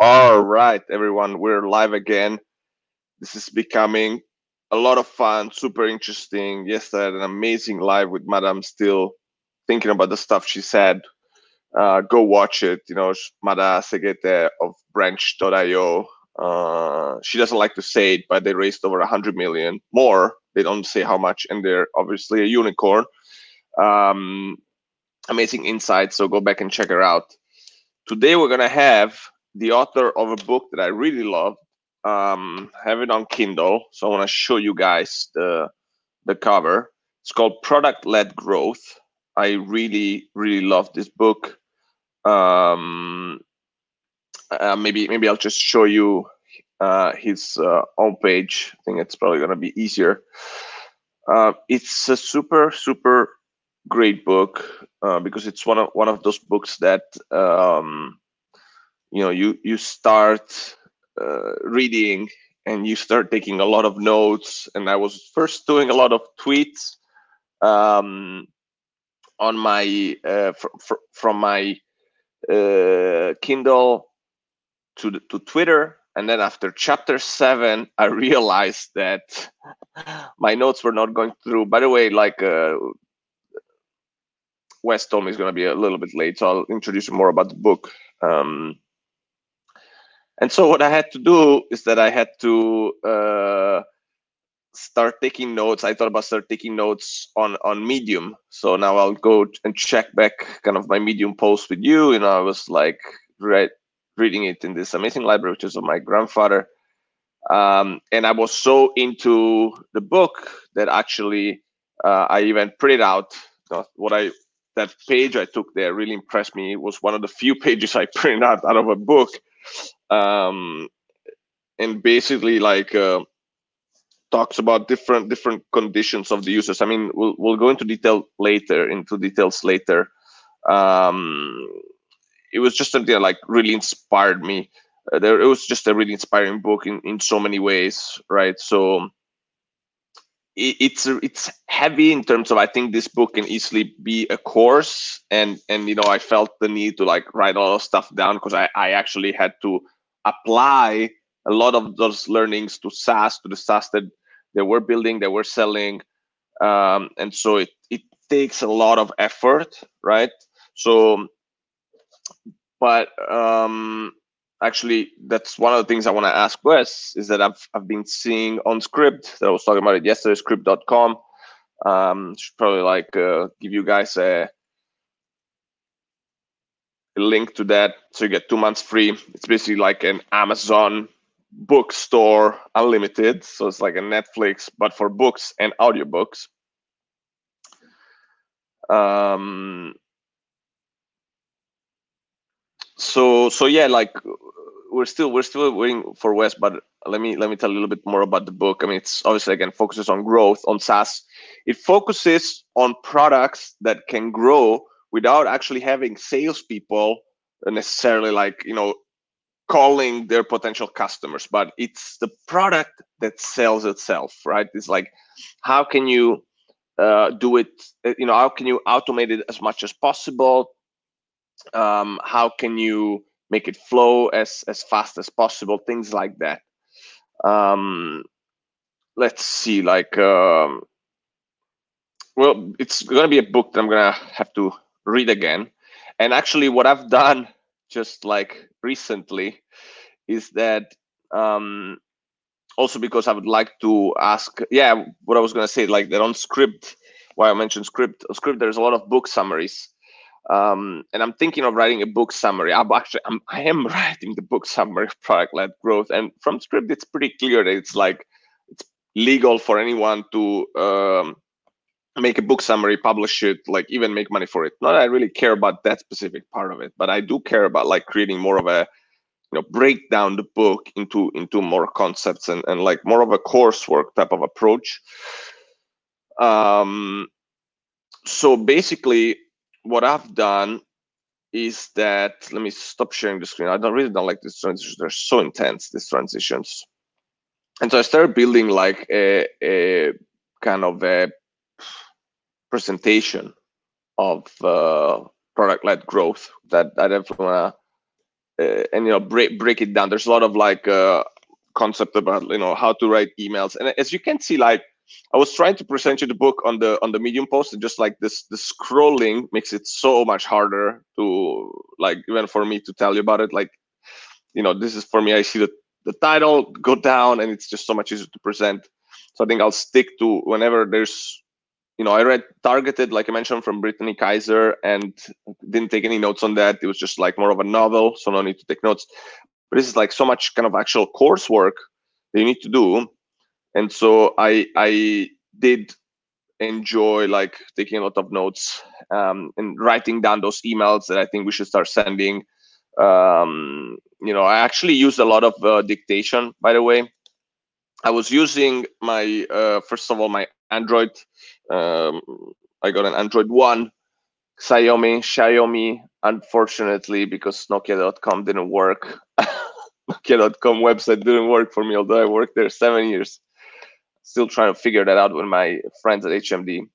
All right, everyone, we're live again. This is becoming a lot of fun, super interesting. Yesterday, I had an amazing live with Madame Still, thinking about the stuff she said. Uh, go watch it. You know, Mada Seghete of Branch.io. Uh, she doesn't like to say it, but they raised over 100 million more. They don't say how much, and they're obviously a unicorn. Um, amazing insights. So go back and check her out. Today, we're going to have the author of a book that I really love. Um, have it on Kindle, so I want to show you guys the the cover. It's called Product Led Growth. I really really love this book. Um, uh, maybe maybe I'll just show you uh, his uh, homepage. I think it's probably gonna be easier. Uh, it's a super super great book uh, because it's one of one of those books that um, you know you you start uh, reading and you start taking a lot of notes. And i was first doing a lot of tweets um, on my uh, fr- fr- from my uh, kindle to the, to twitter. And then after chapter 7 i realized that my notes were not going through. By the way like uh, wes told me is going to be a little bit late so i'll introduce you more about the book. Um, and so what I had to do is that I had to uh, start taking notes. I thought about start taking notes on on Medium. So now I'll go and check back kind of my Medium post with you. You know, I was like read, reading it in this amazing library, which is of my grandfather. Um, and I was so into the book that actually uh, I even printed out what I that page I took there really impressed me. It was one of the few pages I printed out out of a book um, and basically like uh, talks about different different conditions of the users. I mean, we'll we'll go into detail later, into details later. Um, it was just something that like really inspired me. Uh, there, it was just a really inspiring book in in so many ways, right? So it, it's it's heavy in terms of I think this book can easily be a course, and and you know I felt the need to like write all stuff down because I I actually had to apply a lot of those learnings to SaaS, to the SaaS that they were building, they were selling. Um, and so it, it takes a lot of effort, right? So, but um, actually, that's one of the things I want to ask Wes is that I've, I've been seeing on Scribd that I was talking about it yesterday, scribd.com. Um, should probably like uh, give you guys a, link to that so you get two months free. It's basically like an amazon bookstore unlimited. So it's like a netflix but for books and audiobooks. Um so so yeah like we're still we're still waiting for Wes but let me let me tell a little bit more about the book. I mean it's obviously again focuses on growth on saas. It focuses on products that can grow without actually having salespeople necessarily like you know calling their potential customers but it's the product that sells itself right? It's like how can you uh, do it you know how can you automate it as much as possible um, how can you make it flow as as fast as possible things like that um, let's see like um, well it's to be a book that i'm to have to read again. And actually, what I've done just like recently is that um, also because I would like to ask, yeah, what I was to say, like that on Scribd why I mentioned Scribd, script there's a lot of book summaries. Um, and I'm thinking of writing a book summary. I'm actually, I'm, I am writing the book summary of product-led growth. And from Scribd it's pretty clear that it's like, it's legal for anyone to um, make a book summary, publish it, like even make money for it. Not that I really care about that specific part of it, but I do care about like creating more of a you know break down the book into into more concepts and, and like more of a coursework type of approach. Um so basically what I've done is that let me stop sharing the screen. I don't really don't like these transitions. They're so intense, these transitions. And so I started building like a, a kind of a presentation of uh, product-led growth that I definitely want to uh, and you know break break it down. There's a lot of like uh, concept about you know how to write emails, and as you can see, like I was trying to present you the book on the on the Medium post, and just like this, the scrolling makes it so much harder to like even for me to tell you about it. Like, you know, this is for me. I see the the title go down, and it's just so much easier to present. So I think I'll stick to whenever there's, you know, I read Targeted, like I mentioned, from Brittany Kaiser, and didn't take any notes on that. It was just like more of a novel, so no need to take notes. But this is like so much kind of actual coursework that you need to do and so i i did enjoy like taking a lot of notes um, and writing down those emails that i think we should start sending. Um, you know i actually used a lot of uh, dictation by the way. I was using my uh, first of all my android. Um, i got an android one. Xiaomi xiaomi unfortunately because nokia.com didn't work. Nokia.com website didn't work for me although i worked there seven years still trying to figure that out with my friends at HMD.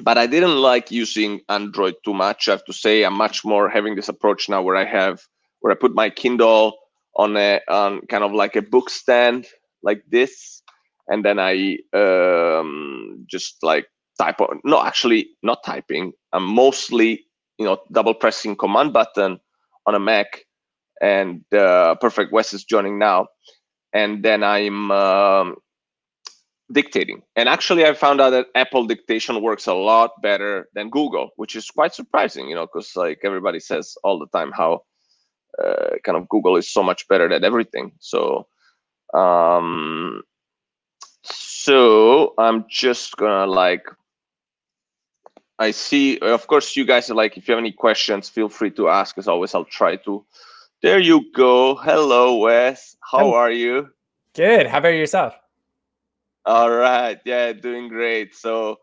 But I didn't like using Android too much. I have to say, I'm much more having this approach now where I have where I put my Kindle on a on kind of like a book stand like this, and then I um, just like type on. No, actually, not typing. I'm mostly you know double pressing command button on a Mac, and uh, Perfect Wes is joining now, and then I'm um, dictating. And actually, I found out that Apple dictation works a lot better than Google, which is quite surprising, you know, because like everybody says all the time how uh, kind of Google is so much better at everything. So, um, so I'm just gonna like. I see. Of course, you guys are like. If you have any questions, feel free to ask. As always, I'll try to. There you go. Hello, Wes. How are you? Good. How about yourself? All right. Yeah, doing great. So,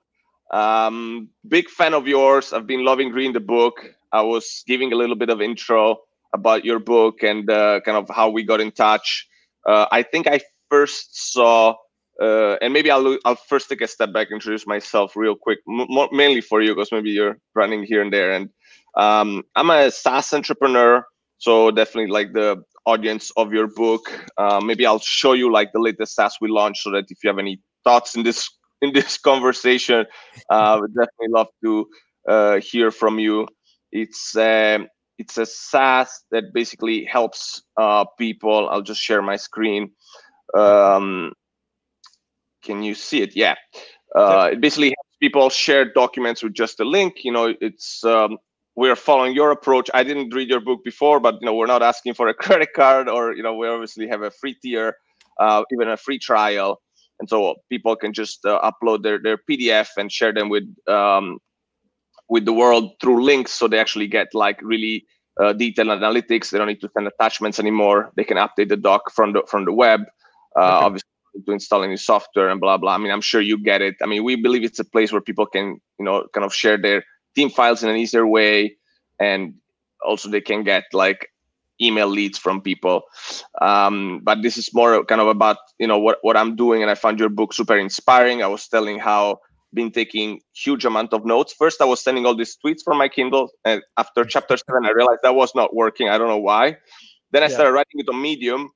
um, big fan of yours. I've been loving reading the book. I was giving a little bit of intro about your book and uh, kind of how we got in touch. Uh, I think I first saw, uh, and maybe I'll I'll first take a step back, introduce myself real quick, m- mainly for you because maybe you're running here and there. And um, I'm a SaaS entrepreneur, so definitely like the audience of your book. Uh, maybe I'll show you like the latest SaaS we launched, so that if you have any thoughts in this in this conversation, uh, would definitely love to uh, hear from you. It's um, it's a SaaS that basically helps uh, people. I'll just share my screen. Um, can you see it? Yeah. Uh, it basically helps people share documents with just a link. You know, it's um, we're following your approach. I didn't read your book before, but you know we're not asking for a credit card or you know we obviously have a free tier, uh, even a free trial, and so people can just uh, upload their their PDF and share them with um, with the world through links, so they actually get like really uh, detailed analytics. They don't need to send attachments anymore. They can update the doc from the from the web. Uh, okay. Obviously, to install any software and blah blah. I mean, I'm sure you get it. I mean, we believe it's a place where people can you know kind of share their team files in an easier way and also they can get like email leads from people. Um, but this is more kind of about you know what, what i'm doing and i found your book super inspiring. I was telling how been taking huge amount of notes. First i was sending all these tweets from my kindle and after chapter seven i realized that was not working. I don't know why. Then i yeah. started writing it on medium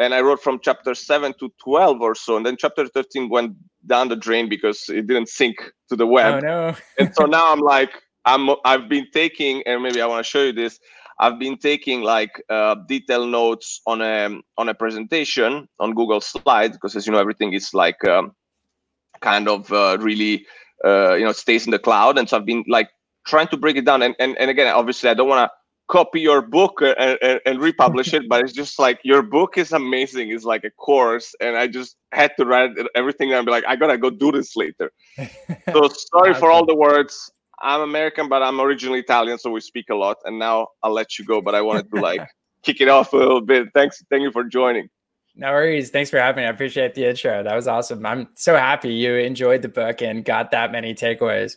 and i wrote from chapter 7 to 12 or so and then chapter 13 went down the drain because it didn't sync to the web oh, no. and so now i'm like I'm I've been taking, and maybe I want to show you this. I've been taking like uh, detailed notes on a on a presentation on Google Slides because, as you know, everything is like um, kind of uh, really uh, you know stays in the cloud, and so I've been like trying to break it down. And and, and again, obviously, I don't want to copy your book and, and, and republish it, but it's just like your book is amazing. It's like a course, and I just had to write everything and be like, I gotta go do this later. So sorry for all the words. I'm American, but I'm originally Italian, so we speak a lot. And now I'll let you go, but I wanted to like kick it off a little bit. Thanks, thank you for joining. No worries. Thanks for having me. I appreciate the intro. That was awesome. I'm so happy you enjoyed the book and got that many takeaways.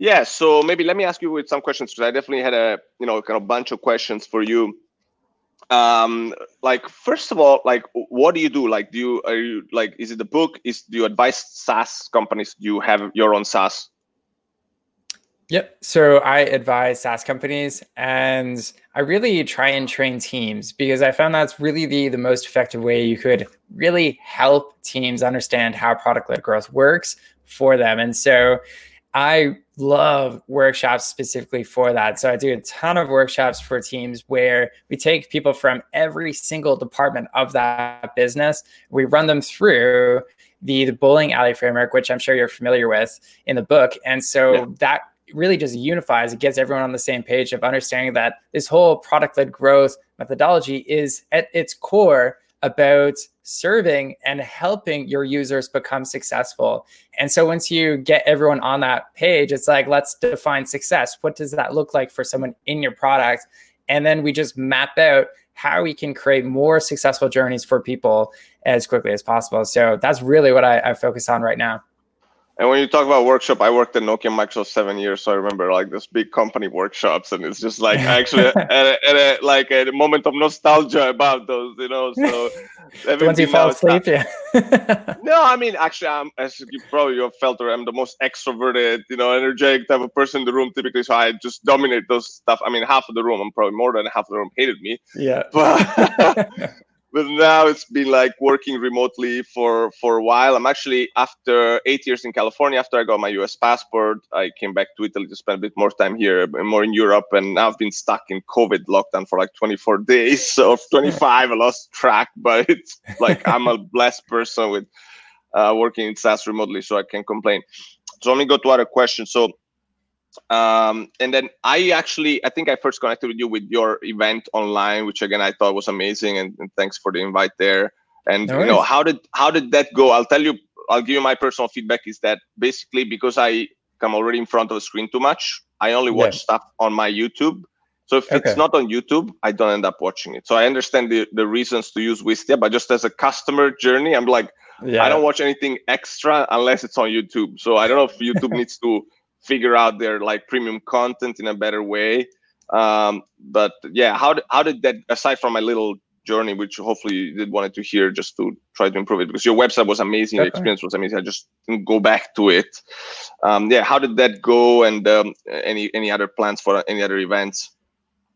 Yeah. So maybe let me ask you with some questions because I definitely had a you know kind of bunch of questions for you um like first of all like what do you do like do you are you like is it the book is do you advise saas companies do you have your own saas Yep. So I advise SaaS companies and I really try and train teams because I found that's really the, the most effective way you could really help teams understand how product led growth works for them. And so I love workshops specifically for that. So I do a ton of workshops for teams where we take people from every single department of that business, we run them through the, the bowling alley framework, which I'm sure you're familiar with in the book. And so yeah. that really just unifies, it gets everyone on the same page of understanding that this whole product led growth methodology is at its core about serving and helping your users become successful. And so once you get everyone on that page, it's like, let's define success. What does that look like for someone in your product? And then we just map out how we can create more successful journeys for people as quickly as possible. So that's really what I, I focus on right now. And when you talk about workshop, I worked at Nokia Microsoft seven years, so I remember like this big company workshops, and it's just like actually at, a, at a, like a moment of nostalgia about those, you know. So once you fall asleep, yeah. no, I mean actually, I'm as you probably have felt, I'm the most extroverted, you know, energetic type of person in the room typically. So I just dominate those stuff. I mean, half of the room, I'm probably more than half of the room hated me. Yeah. But but now it's been like working remotely for for a while. I'm actually after eight years in california after i got my us passport i came back to italy to spend a bit more time here more in europe and i've been stuck in covid lockdown for like 24 days. So 25 i lost track but it's like i'm a blessed person with uh, working in saas remotely so i can complain. So let me go to other questions. So um, and then I actually, I think I first connected with you with your event online, which again I thought was amazing, and, and thanks for the invite there. And no you know, how did how did that go? I'll tell you, I'll give you my personal feedback. Is that basically because I come already in front of the screen too much? I only watch yeah. stuff on my YouTube. So if okay. it's not on YouTube, I don't end up watching it. So I understand the, the reasons to use Wistia, but just as a customer journey, I'm like, yeah. I don't watch anything extra unless it's on YouTube. So I don't know if YouTube needs to figure out their like premium content in a better way. Um, but yeah, how did, how did that aside from my little journey, which hopefully you did wanted to hear just to try to improve it because your website was amazing, the experience was amazing. I just didn't go back to it. Um, yeah, how did that go? And um, any any other plans for any other events?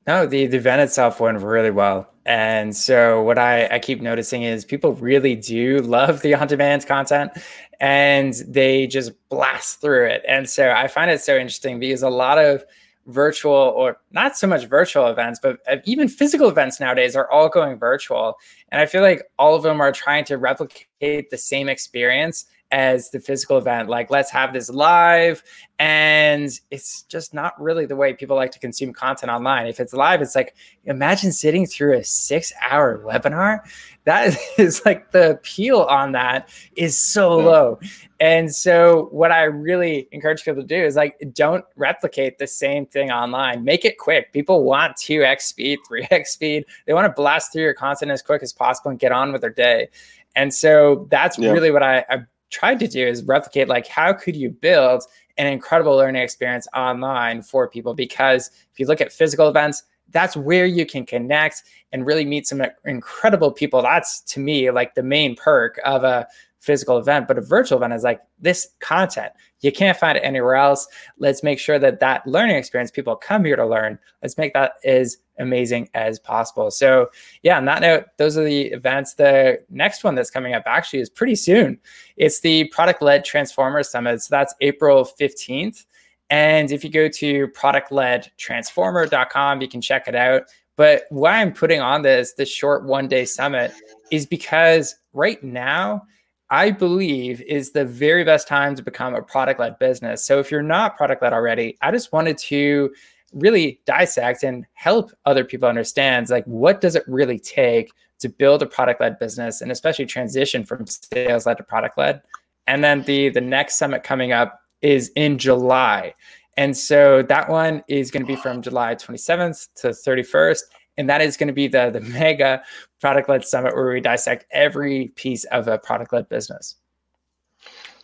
No, the, the event itself went really well. And so what I, I keep noticing is people really do love the on-demand content and they just blast through it. And so I find it so interesting because a lot of virtual or not so much virtual events, but uh, even physical events nowadays are all going virtual. And I feel like all of them are trying to replicate the same experience as the physical event. Like, let's have this live. And it's just not really the way people like to consume content online. If it's live, it's like, imagine sitting through a six hour webinar. That is like the appeal on that is so hmm. low. And so, what I really encourage people to do is like, don't replicate the same thing online. Make it quick. People want 2x speed, 3x speed. They want to blast through your content as quick as possible and get on with their day. And so that's yeah. really what I, I tried to do is replicate like how could you build an incredible learning experience online for people? Because if you look at physical events that's where you can connect and really meet some incredible people. That's to me like the main perk of a physical event, but a virtual event is like this content. You can't find it anywhere else. Let's make sure that that learning experience, people come here to learn. Let's make that as amazing as possible. So, yeah, on that note, those are the events. The next one that's coming up actually is pretty soon. It's the Product Led Transformer Summit. So that's April 15th. And if you go to productledtransformer.com, you can check it out. But why I'm putting on this, this short one day summit, is because right now, I believe is the very best time to become a product led business. So if you're not product led already, I just wanted to really dissect and help other people understand like what does it really take to build a product led business and especially transition from sales led to product led. And then the the next summit coming up is in July. And so that one is going to be from July 27th to 31st and that is going to be the the mega product led summit where we dissect every piece of a product led business.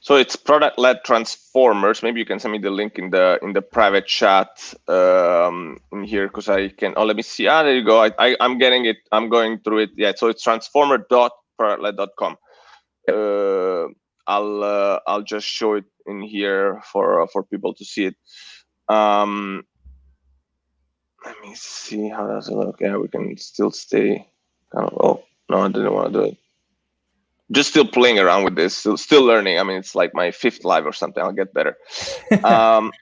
So it's product led transformers. Maybe you can send me the link in the in the private chat um, in here because I can. Oh, let me see. Ah, there you go. I, I am getting it. I'm going through it. Yeah. So it's transformer.productled.com. Uh, I'll uh, I'll just show it in here for uh, for people to see it. Um, let me see how does it look. Yeah, we can still stay kind of. Oh no, I didn't want to do it. Just still playing around with this, still still learning. I mean, it's like my fifth live or something. I'll get better. um,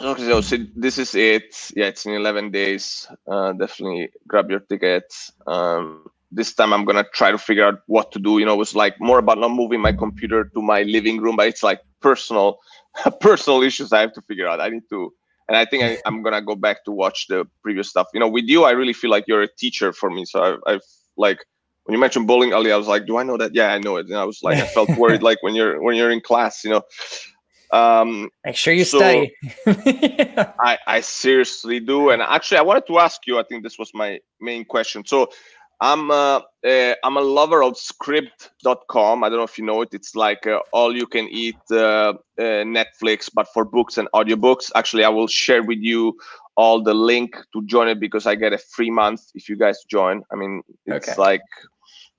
okay, so, so this is it. Yeah, it's in 11 days. Uh, definitely grab your tickets. Um, this time I'm gonna try to figure out what to do. You know, it was like more about not moving my computer to my living room, but it's like personal, personal issues I have to figure out. I need to, and I think I, am gonna go back to watch the previous stuff. You know, with you, I really feel like you're a teacher for me. So I've, I've like when you mentioned bowling alley, I was like, do I know that? Yeah, I know it. And I was like, I felt worried like when you're when you're in class, you know. Um, Make sure you so study. I I seriously do, and actually, I wanted to ask you. I think this was my main question. So I'm uh, uh, I'm a lover of Scribd.com. I don't know if you know it. It's like uh, all you can eat uh, uh, Netflix, but for books and audiobooks. Actually, I will share with you all the link to join it because I get a free month if you guys join. I mean, it's okay. like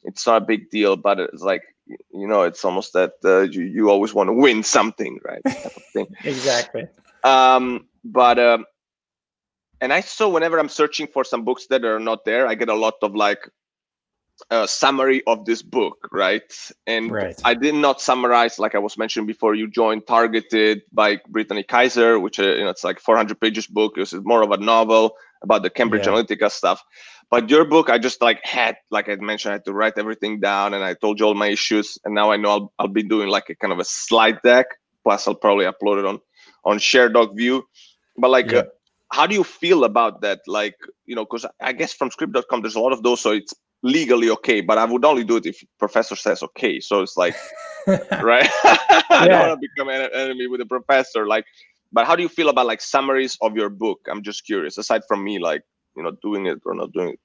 it's not a big deal, but it's like you know, it's almost that uh, you you always want to win something, right? exactly. Um, but um, and I saw whenever I'm searching for some books that are not there, I get a lot of like a summary of this book, right? And right. I did not summarize, like I was mentioning before. You joined Targeted by Brittany Kaiser, which uh, you know it's like 400 pages book. It's more of a novel about the Cambridge yeah. Analytica stuff. But your book, I just like had, like I mentioned, I had to write everything down, and I told you all my issues. And now I know I'll, I'll be doing like a kind of a slide deck. Plus, I'll probably upload it on on ShareDoc View. But like, yeah. uh, how do you feel about that? Like, you know, because I guess from Scribd.com, there's a lot of those, so it's legally okay. But I would only do it if professor says okay. So it's like, right? I don't want to become an enemy with a professor. Like, but how do you feel about like summaries of your book? I'm just curious. Aside from me, like, you know, doing it or not doing it.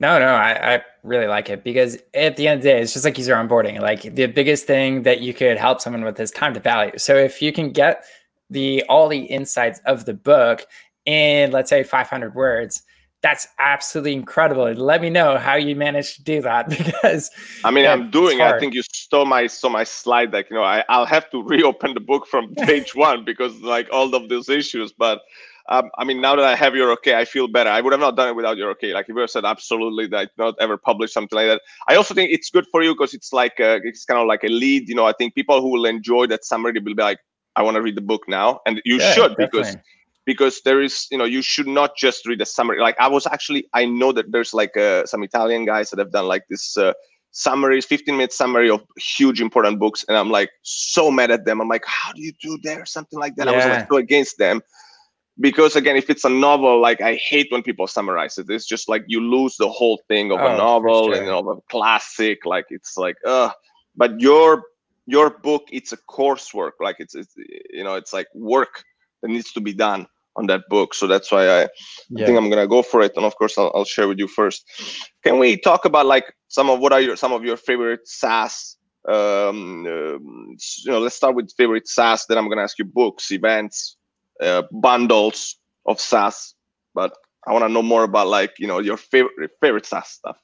No, no, I, I really like it because at the end of the day, it's just like user onboarding. Like the biggest thing that you could help someone with is time to value. So if you can get the all the insights of the book in let's say 500 words that's absolutely incredible let me know how you managed to do that because i mean i'm doing i think you stole my so my slide deck you know I, i'll have to reopen the book from page one because like all of those issues but um, I mean, now that I have your okay, I feel better. I would have not done it without your okay. Like if you said absolutely that I not ever publish something like that. I also think it's good for you because it's like a, it's kind of like a lead. You know, I think people who will enjoy that summary will be like, I want to read the book now, and you yeah, should definitely. because because there is you know you should not just read a summary. Like i was actually i know that there's like uh, some italian guys that have done like this uh, summaries 15 minute summary of huge important books and i'm like so mad at them. I'm like how do you do there? Something like that. Yeah. i was like so against them. Because again if it's a novel like i hate when people summarize it. It's just like you lose the whole thing of oh, a novel sure. and of a classic. Like it's like uh but your your book it's a coursework. Like it's, it's you know it's like work that needs to be done on that book. So that's why I, yeah. I think I'm gonna go for it. And of course, I'll, I'll, share with you first. Can we talk about like some of what are your some of your favorite SaaS? Um, uh, you know, let's start with favorite SaaS. Then I'm gonna ask you books, events, uh, bundles of SaaS. But I want to know more about like you know your favorite favorite SaaS stuff.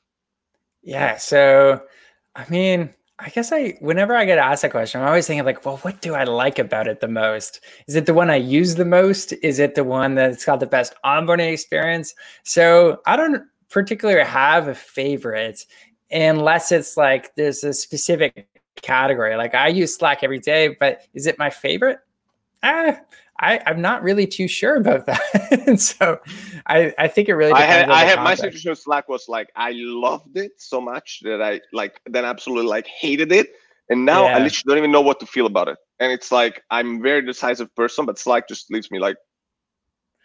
Yeah. So, I mean, I guess I, whenever I get asked a question, I'm always thinking like, well, what do I like about it the most? Is it the one I use the most? Is it the one that's got the best onboarding experience? So I don't particularly have a favorite unless it's like there's a specific category. Like I use Slack every day, but is it my favorite? Ah, I, I'm not really too sure about that. so I, I think it really I had I had my situation with Slack was like I loved it so much that I like then absolutely like hated it. And now yeah. I literally don't even know what to feel about it. And it's like I'm a very decisive person, but Slack just leaves me like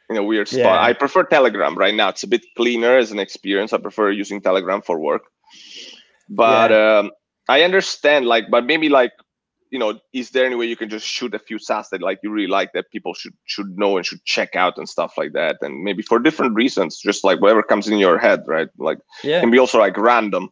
in a weird spot. Yeah. I prefer Telegram right now. It's a bit cleaner as an experience. I prefer using Telegram for work. But yeah. um, I understand like but maybe like you know, is there any way you can just shoot a few SaaS that like you really like that people should should know and should check out and stuff like that? And maybe for different reasons, just like whatever comes in your head, right? Like yeah. can be also like random.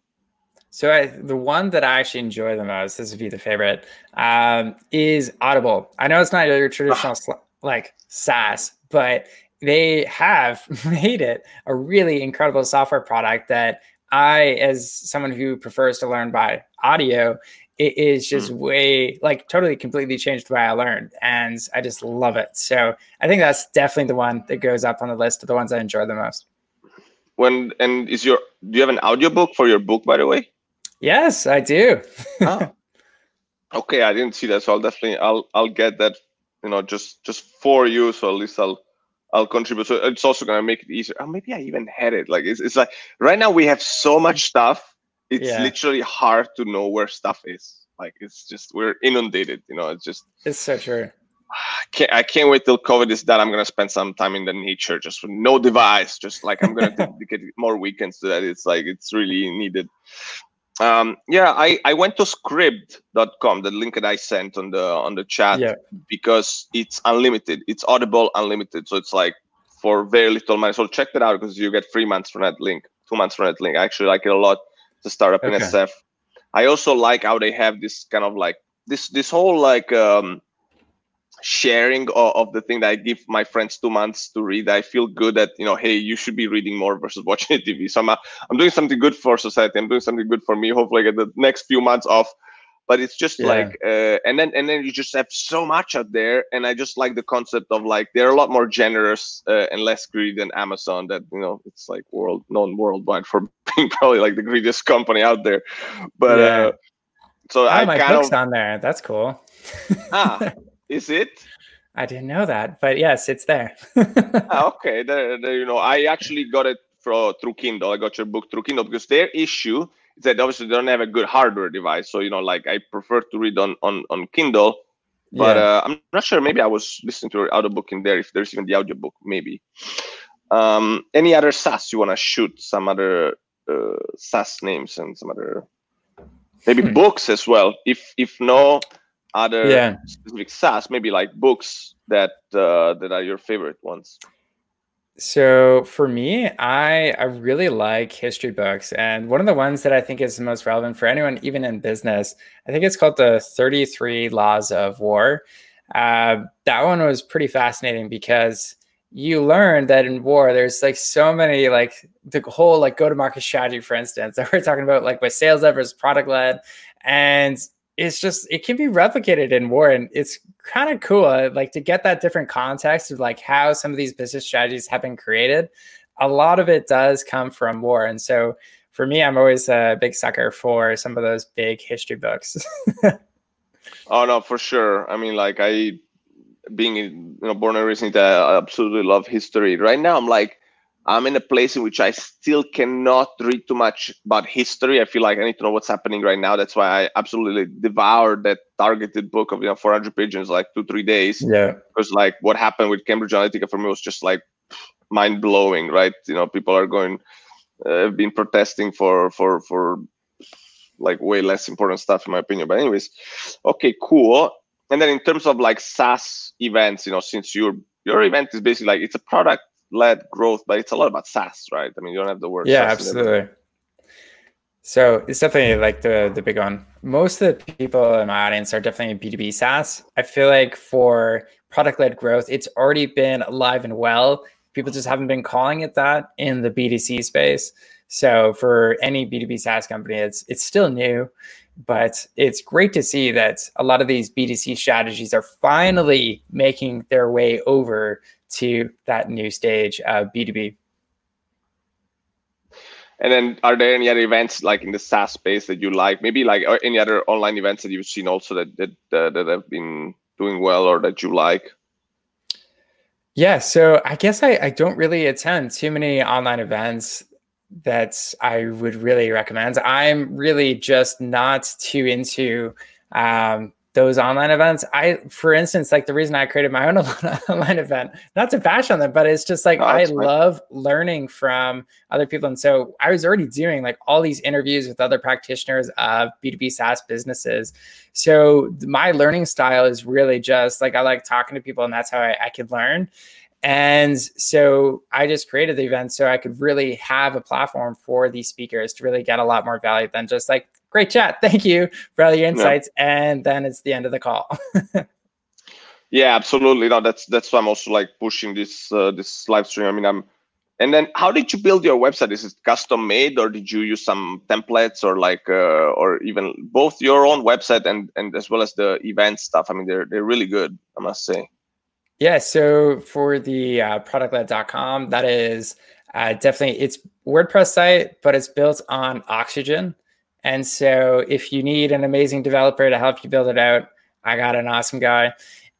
So I, the one that I actually enjoy the most, this would be the favorite, um, is Audible. I know it's not your traditional like SaaS, but they have made it a really incredible software product that I, as someone who prefers to learn by audio, it is just mm. way like totally completely changed the way I learned, and I just love it. So I think that's definitely the one that goes up on the list of the ones I enjoy the most. When and is your do you have an audiobook for your book by the way? Yes, I do. oh. Okay, I didn't see that, so I'll definitely I'll I'll get that, you know, just just for you, so at least I'll I'll contribute. So it's also gonna make it easier. Oh, maybe I even had it. Like it's, it's like right now we have so much stuff. It's yeah. literally hard to know where stuff is. Like it's just we're inundated. You know, it's just it's so true. I can't, I can't wait till COVID is done. I'm gonna spend some time in the nature, just with no device. Just like I'm gonna dedicate more weekends to that. It's like it's really needed. Um, yeah, I, I went to scribd.com, the link that I sent on the on the chat, yeah. because it's unlimited. It's Audible unlimited, so it's like for very little money. So check that out because you get three months from that link, two months from that link. I actually like it a lot to start up okay. in SF. I also like how they have this kind of like this this whole like um sharing of, of, the thing that I give my friends two months to read. I feel good that you know, hey, you should be reading more versus watching TV. So I'm, I'm doing something good for society. I'm doing something good for me. Hopefully, I get the next few months off. But it's just yeah. like, uh, and then and then you just have so much out there, and I just like the concept of like they're a lot more generous uh, and less greedy than Amazon. That you know, it's like world known worldwide for being probably like the greediest company out there. But yeah. uh, so oh, I my kind book's of on there. That's cool. ah, Is it? I didn't know that, but yes, it's there. ah, okay, there, there, you know, I actually got it for, through Kindle. I got your book through Kindle because their issue is that obviously they don't have a good hardware device. So you know, like I prefer to read on on on Kindle. But yeah. uh, I'm not sure. Maybe I was listening to the book in there. If there's even the audiobook, maybe. Um, any other SaaS you want to shoot? Some other uh, SaaS names and some other maybe hmm. books as well. If if no, other yeah. specific SaaS, maybe like books that uh, that are your favorite ones? So for me, I I really like history books, and one of the ones that I think is the most relevant for anyone, even in business, I think it's called the Thirty Three Laws of War. Uh, that one was pretty fascinating because you learn that in war there's like so many like the whole like go to market strategy for instance that we're talking about like with sales led versus product led and it's just it can be replicated in war and it's kind of cool uh, like to get that different context of like how some of these business strategies have been created a lot of it does come from war and so for me i'm always a big sucker for some of those big history books. Oh no for sure. I mean like i being you know born and raised in i absolutely love history. Right now i'm like I'm in a place in which I still cannot read too much about history. I feel like I need to know what's happening right now. That's why I absolutely devoured that targeted book of you know 400 pages like two three days. Yeah, because like what happened with Cambridge Analytica for me was just like mind blowing. Right? You know, people are going, uh, have been protesting for for for like way less important stuff in my opinion. But anyways, okay, cool. And then in terms of like SaaS events, you know, since your your event is basically like it's a product led growth, but it's a lot about SaaS, right? I mean, you don't have the word. Yeah, absolutely. So it's definitely like the the big one. Most of the people in my audience are definitely B two B SaaS. I feel like for product led growth, it's already been alive and well. People just haven't been calling it that in the B two C space. So for any B two B SaaS company, it's it's still new, but it's great to see that a lot of these B two C strategies are finally making their way over to that new stage of B2B. And then, are there any other events like in the SaaS space that you like? Maybe like any other online events that you've seen also that that uh, that have been doing well or that you like? Yeah, so I guess I, I don't really attend too many online events that I would really recommend. I'm really just not too into um, those online events. I, for instance, like the reason I created my own online event, not to bash on them, but it's just like I love learning from other people. And so I was already doing like all these interviews with other practitioners of B2B SaaS businesses. So my learning style is really just like I like talking to people, and that's how I, I could learn. And so I just created the event so I could really have a platform for these speakers to really get a lot more value than just like great chat. Thank you for all your insights. Yeah. And then it's the end of the call. yeah, absolutely. No, that's that's why I'm also like pushing this uh, this live stream. I mean, I'm and then how did you build your website is it custom made or did you use some templates or like uh, or even both your own website and and as well as the event stuff i mean they're they're really good i must say yeah so for the uh, productled.com that is uh, definitely it's wordpress site but it's built on oxygen and so if you need an amazing developer to help you build it out i got an awesome guy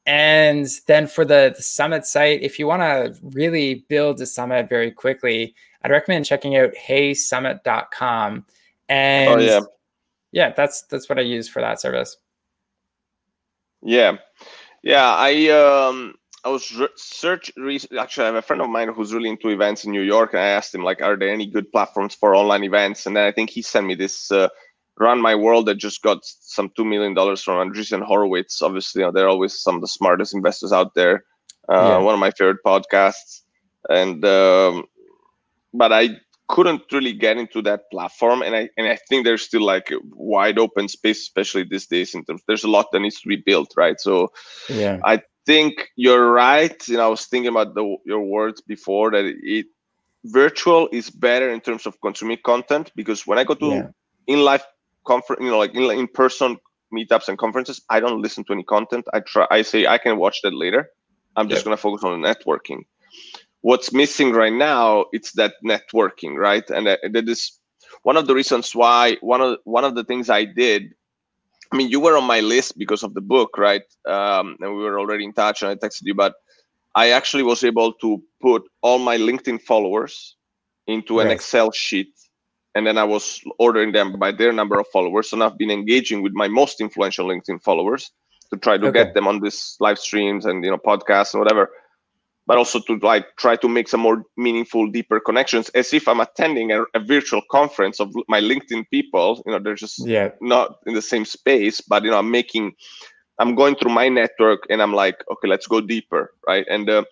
and then for the, the summit site, if you want to really build a summit very quickly, I'd recommend checking out heysummit.com. And oh, yeah. yeah, that's that's what I use for that service. Yeah. Yeah, I um I was re- search re- actually I have a friend of mine who's really into events in New York and I asked him like are there any good platforms for online events and then I think he sent me this uh, Run My World that just got some $2 million from Andreessen Horowitz. Obviously, you know, they're always some of the smartest investors out there. Uh, yeah. One of my favorite podcasts. And, um, but I couldn't really get into that platform. And I, and I think there's still like a wide open space, especially these days in terms, there's a lot that needs to be built, right? So yeah, I think you're right. You know, I was thinking about the, your words before that it, virtual is better in terms of consuming content because when I go to yeah. in life conference, you know, like in, in person meetups and conferences, I don't listen to any content. I try. I say I can watch that later. I'm just gonna focus on the networking. What's missing right now? It's that networking, right? And that, that is one of the reasons why one of one of the things I did. I mean, you were on my list because of the book, right? Um, and we were already in touch, and I texted you, but I actually was able to put all my LinkedIn followers into an right. Excel sheet and then I was ordering them by their number of followers. And I've been engaging with my most influential LinkedIn followers to try to okay. get them on these live streams and you know podcasts and whatever, but also to like try to make some more meaningful, deeper connections, as if I'm attending a, a virtual conference of my LinkedIn people. You know, they're just yeah. not in the same space, but you know, I'm making, I'm going through my network, and I'm like, okay, let's go deeper, right? And uh,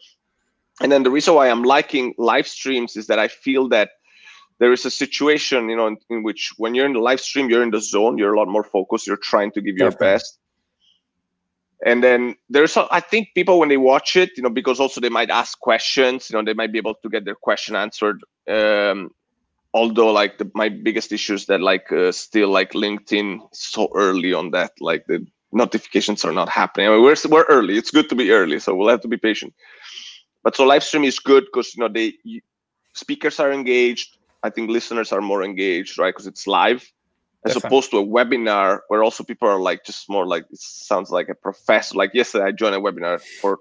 and then the reason why I'm liking live streams is that I feel that there is a situation you know in, in, which when you're in the live stream you're in the zone you're a lot more focused you're trying to give your best and then there's i think people when they watch it you know because also they might ask questions you know they might be able to get their question answered um, although like the, my biggest issue is that like uh, still like linkedin so early on that like the notifications are not happening. I mean, we're, we're early. It's good to be early so we'll have to be patient. But so live stream is good because you know they speakers are engaged. I think listeners are more engaged, right? Because it's live, as Definitely. opposed to a webinar where also people are like just more like it sounds like a professor. Like yesterday, I joined a webinar for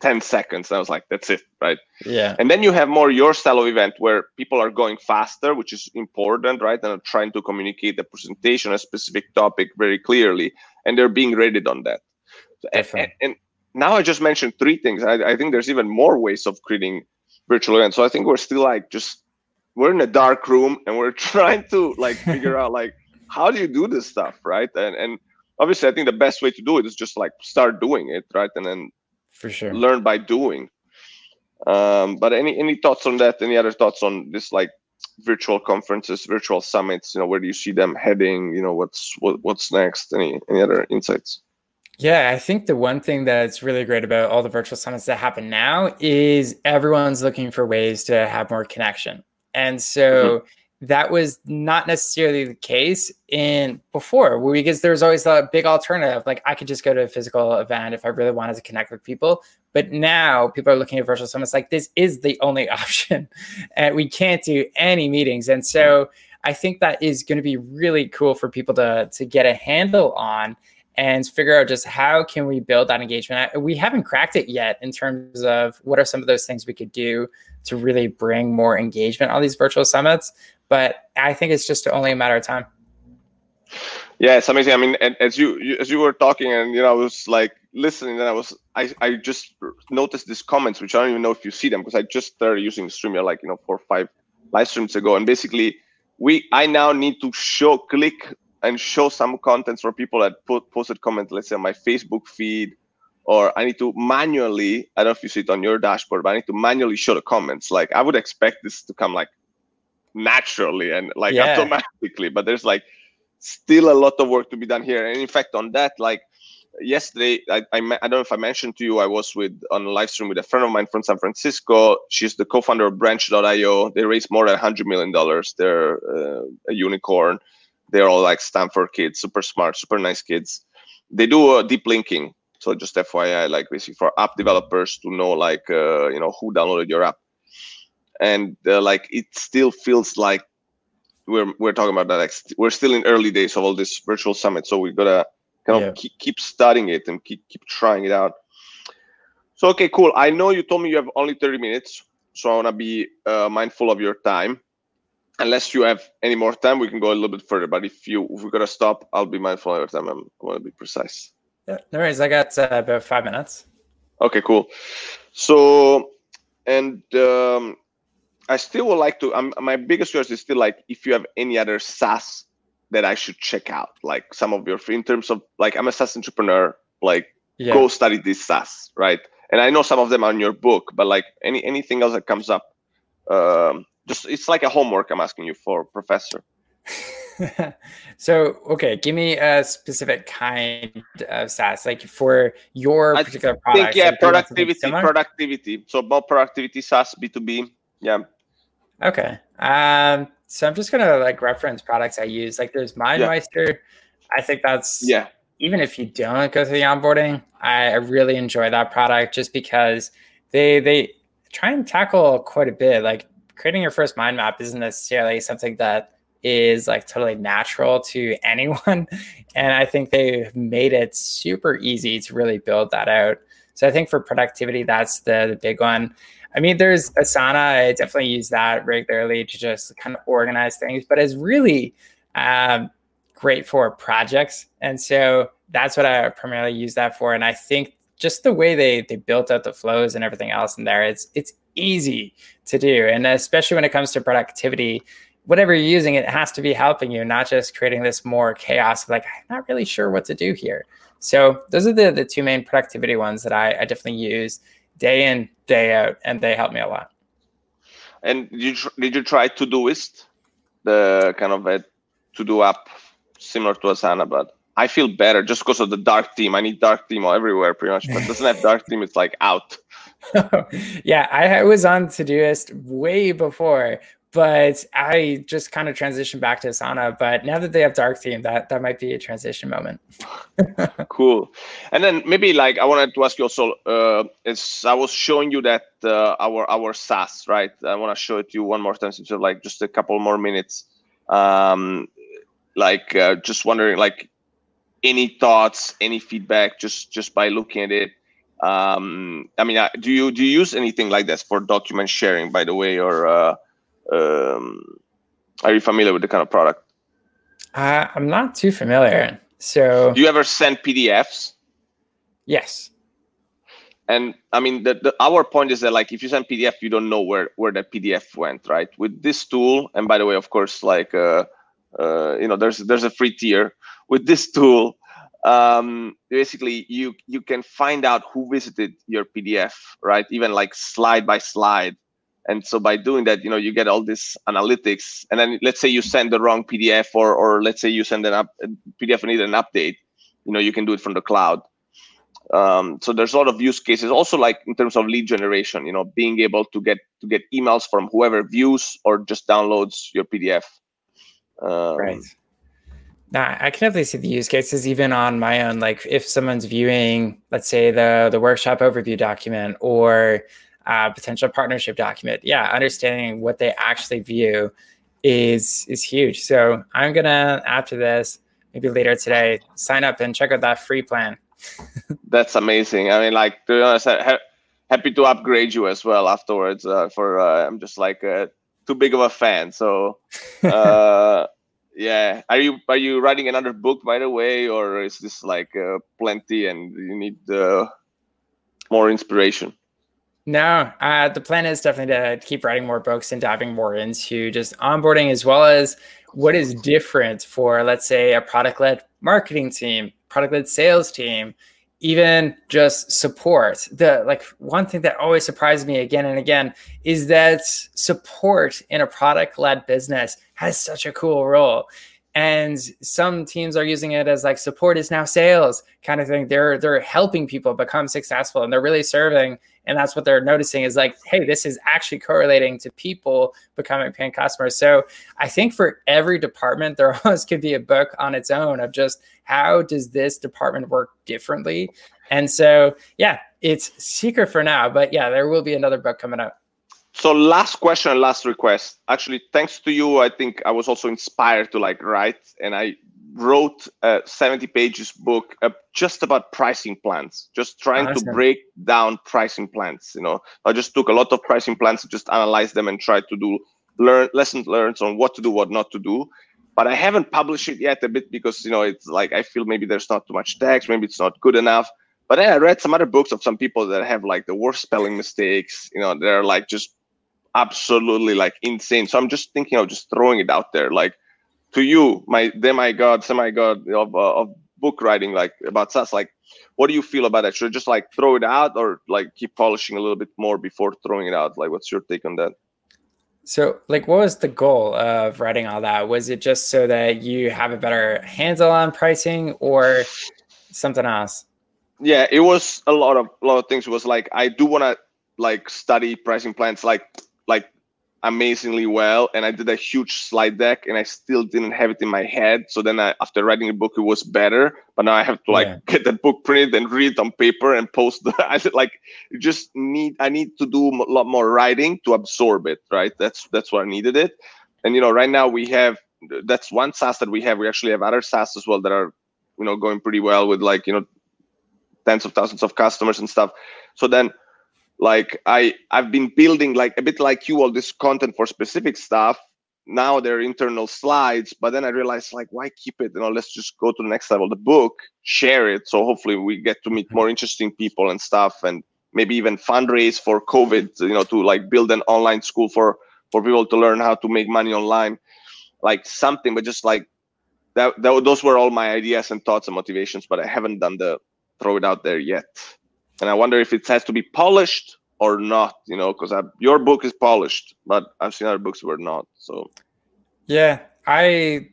10 seconds. And I was like, that's it, right? Yeah. And then you have more your style of event where people are going faster, which is important, right? And are trying to communicate the presentation, a specific topic very clearly, and they're being rated on that. And, and, and, now I just mentioned three things. I, I think there's even more ways of creating virtual events. So I think we're still like just we're in a dark room and we're trying to like figure out like how do you do this stuff right? And and obviously i think the best way to do it is just like start doing it right? And then for sure. learn by doing. Um but any any thoughts on that? Any other thoughts on this like virtual conferences virtual summits? You know where do you see them heading? You know what's what, what's next? Any any other insights? Yeah, I think the one thing that's really great about all the virtual summits that happen now is everyone's looking for ways to have more connection. And so mm-hmm. That was not necessarily the case in before because there was always a big alternative. Like I could just go to a physical event if I really wanted to connect with people. But now people are looking at virtual summits like this is the only option. and we can't do any meetings. And so I think that is going to be really cool for people to to get a handle on and figure out just how can we build that engagement. We haven't cracked it yet in terms of what are some of those things we could do to really bring more engagement on these virtual summits. But I think it's just only a matter of time. Yeah, it's amazing. I mean, as you, you as you were talking, and you know, I was like listening, and I was I I just noticed these comments, which I don't even know if you see them because I just started using Streamyard like you know four or five live streams ago, and basically we I now need to show click and show some contents for people that put posted comments, let's say on my Facebook feed, or I need to manually, I don't know if you see it on your dashboard, but I need to manually show the comments. Like I would expect this to come like naturally and like yeah. automatically, but there's like still a lot of work to be done here. And in fact, on that, like yesterday I, I, I don't know if I mentioned to you I was with on a live stream with a friend of mine from San Francisco. She's the co-founder of Branch.io. They raised more than hundred million dollars. They're uh, a unicorn. They're all like Stanford kids, super smart, super nice kids. They do uh, deep linking. So just FYI, like basically for app developers to know like uh, you know who downloaded your app, and uh, like it still feels like we're we're talking about that. Like, we're still in early days of all this virtual summit, so we gotta kind of keep, keep studying it and keep keep trying it out. So okay, cool. I know you told me you have only 30 minutes, so I wanna be uh, mindful of your time. Unless you have any more time, we can go a little bit further. But if you if we gotta stop, I'll be mindful of your time. I'm, I want to be precise. Yeah, no worries. I got uh, about five minutes. Okay, cool. So, and um, I still would like to. Um, my biggest question is still like if you have any other SaaS that I should check out, like some of your in terms of like I'm a SaaS entrepreneur, like yeah. go study this SaaS, right? And I know some of them are in your book, but like any anything else that comes up, um, just it's like a homework I'm asking you for, professor. so okay, give me a specific kind of SaaS, like for your particular product. Think, yeah, productivity, productivity. So about productivity SaaS B two B. Yeah. Okay. Um. So I'm just gonna like reference products I use. Like there's MindMeister. Yeah. I think that's yeah. Even if you don't go through the onboarding, I, I really enjoy that product just because they they try and tackle quite a bit. Like creating your first mind map isn't necessarily something that is like totally natural to anyone. And I think they've made it super easy to really build that out. So I think for productivity, that's the, the big one. I mean, there's Asana. I definitely use that regularly to just kind of organize things, but it's really um, great for projects. And so that's what I primarily use that for. And I think just the way they they built out the flows and everything else in there, it's it's easy to do. And especially when it comes to productivity, whatever you're using, it has to be helping you, not just creating this more chaos like, I'm not really sure what to do here. So those are the, the two main productivity ones that I, I definitely use day in, day out, and they help me a lot. And did you, tr- did you try Todoist, the kind of a to-do app similar to Asana, but I feel better just because of the dark theme. I need dark theme everywhere pretty much, but doesn't have dark theme. It's like out. yeah, I was on Todoist way before, but I just kind of transitioned back to Asana. But now that they have dark theme, that that might be a transition moment. cool. And then maybe like I wanted to ask you also, uh, as I was showing you that uh, our our SaaS, right? I want to show it to you one more time, since so like just a couple more minutes. Um, like uh, just wondering, like any thoughts, any feedback, just just by looking at it. Um, I mean, uh, do you do you use anything like this for document sharing, by the way, or uh, um, are you familiar with the kind of product? Uh, I'm not too familiar. So, do you ever send PDFs? Yes. And I mean, the, the, our point is that like if you send PDF, you don't know where where that PDF went, right? With this tool, and by the way, of course, like uh, uh, you know, there's there's a free tier with this tool. Um, basically, you you can find out who visited your PDF, right? Even like slide by slide. And so by doing that you know you get all this analytics. And then let's say you send the wrong pdf or or let's say you send an up pdf and need an update you know you can do it from the cloud. Um, so there's a lot of use cases. Also like in terms of lead generation you know being able to get to get emails from whoever views or just downloads your pdf um, right now I can definitely see the use cases even on my own. Like if someone's viewing, let's say the the workshop overview document or uh, potential partnership document. Yeah, understanding what they actually view is is huge. So I'm gonna after this, maybe later today, sign up and check out that free plan. That's amazing. I mean, like to be honest, ha- happy to upgrade you as well afterwards. Uh, for uh, I'm just like uh, too big of a fan. So uh, yeah, are you are you writing another book by the way, or is this like uh, plenty and you need uh, more inspiration? No, uh, the plan is definitely to keep writing more books and diving more into just onboarding as well as what is different for, let's say, a product led marketing team, product led sales team, even just support. The like one thing that always surprises me again and again is that support in a product led business has such a cool role. and some teams are using it as like support is now sales kind of thing. They're they're helping people become successful and they're really serving. And that's what they're noticing is like hey this is actually correlating to people becoming paying customers. So i think for every department there almost could be a book on its own of just how does this department work differently? And so yeah it's secret for now but yeah there will be another book coming up so last question last request. Actually thanks to you i think i was also inspired to like write and i wrote a 70 pages book uh, just about pricing plans just trying awesome. to break down pricing plans you know? I just took a lot of pricing plans and just analyze them and try to do learn lessons learned on what to do what not to do. But i haven't published it yet a bit because you know it's like i feel maybe there's not too much text maybe it's not good enough. But then i read some other books of some people that have like the worst spelling mistakes you know? They're like just absolutely like insane so i'm just thinking of just throwing it out there like to you, my demigod, semi-god of, uh, of book writing, like about SaaS, like what do you feel about that? Should I just like throw it out or like keep polishing a little bit more before throwing it out? Like, what's your take on that? So, like, what was the goal of writing all that? Was it just so that you have a better handle on pricing, or something else? Yeah, it was a lot of a lot of things. It was like I do want to like study pricing plans, like like amazingly well and i did a huge slide deck and i still didn't have it in my head. So then I, after writing the book it was better but now i have to like yeah. get the book printed and read it on paper and post the i like just need i need to do a lot more writing to absorb it right? That's that's what i needed it. And you know right now we have that's one SaaS that we have. We actually have other SaaS as well that are you know going pretty well with like you know tens of thousands of customers and stuff. So then like i i've been building like a bit like you all this content for specific stuff. Now they're internal slides but then i realized like why keep it? You know let's just go to the next level. The book share it. So hopefully we get to meet mm-hmm. more interesting people and stuff and maybe even fundraise for covid you know to like build an online school for for people to learn how to make money online. Like something but just like that, that those were all my ideas and thoughts and motivations but i haven't done the throw it out there yet and I wonder if it has to be polished or not. You know, because your book is polished, but I've seen other books were not. So, yeah, I.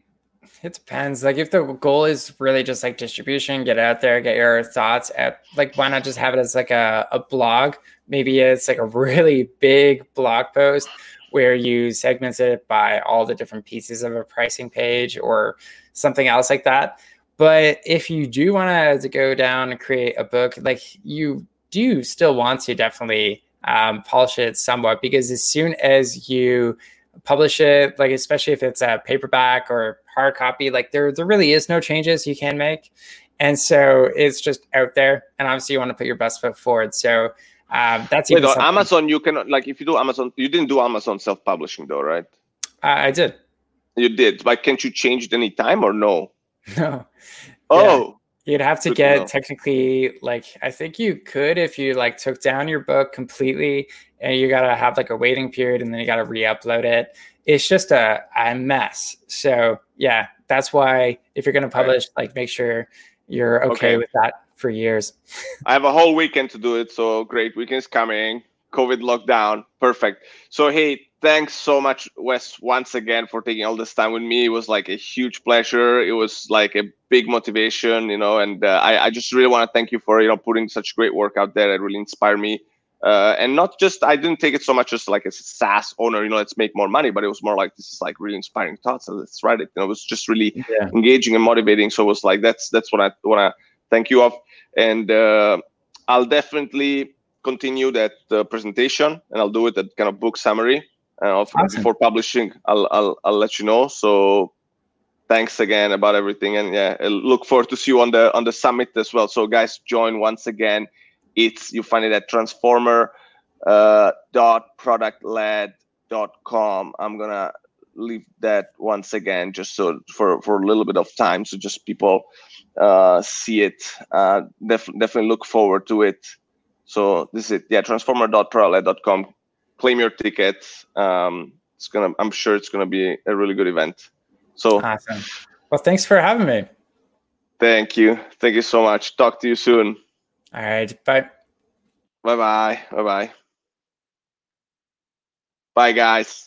It depends. Like if the goal is really just like distribution, get out there, get your thoughts at like why not just have it as like a, a blog? Maybe it's like a really big blog post where you segment it by all the different pieces of a pricing page or something else like that. But if you do want to go down and create a book, like you do still want to definitely um, polish it somewhat because as soon as you publish it, like especially if it's a paperback or hard copy, like there there really is no changes you can make, and so it's just out there. And obviously, you want to put your best foot forward. So um, that's Wait, on Amazon. You can like if you do Amazon, you didn't do Amazon self publishing though, right? Uh, I did. You did, but can't you change it any time or no? No. Oh. Yeah. You'd have to Good get to technically like I think you could if you like took down your book completely and you gotta have like a waiting period and then you gotta re-upload it. It's just a, a mess. So yeah, that's why if you're gonna publish, right. like make sure you're okay, okay, with that for years. I have a whole weekend to do it, so great. Weekend's coming. COVID lockdown. Perfect. So hey, thanks so much, Wes, once again for taking all this time with me. It was like a huge pleasure. It was like a big motivation, you know, and uh, I, I just really want to thank you for you know putting such great work out there. It really inspired me. Uh, and not just I didn't take it so much as like a SaaS owner, you know, let's make more money, but it was more like this is like really inspiring thoughts. So let's write it. You know, it was just really yeah. engaging and motivating. So it was like that's that's what I want to thank you of, and uh, I'll definitely continue that uh, presentation and I'll do it at kind of book summary. Uh, awesome. Before publishing, I'll, I'll, I'll let you know. So thanks again about everything. And yeah, I look forward to see you on the, on the summit as well. So guys, join once again. It's, you find it at transformer uh, dot product-led dot com. I'm going to leave that once again, just so for, for a little bit of time. So just people uh, see it. Uh, def- definitely look forward to it. So this is it. Yeah, transformer.productled.com. Claim your ticket. Um, it's gonna. I'm sure it's gonna be a really good event. So awesome. Well, thanks for having me. Thank you. Thank you so much. Talk to you soon. All right. Bye. Bye bye. Bye bye. Bye guys.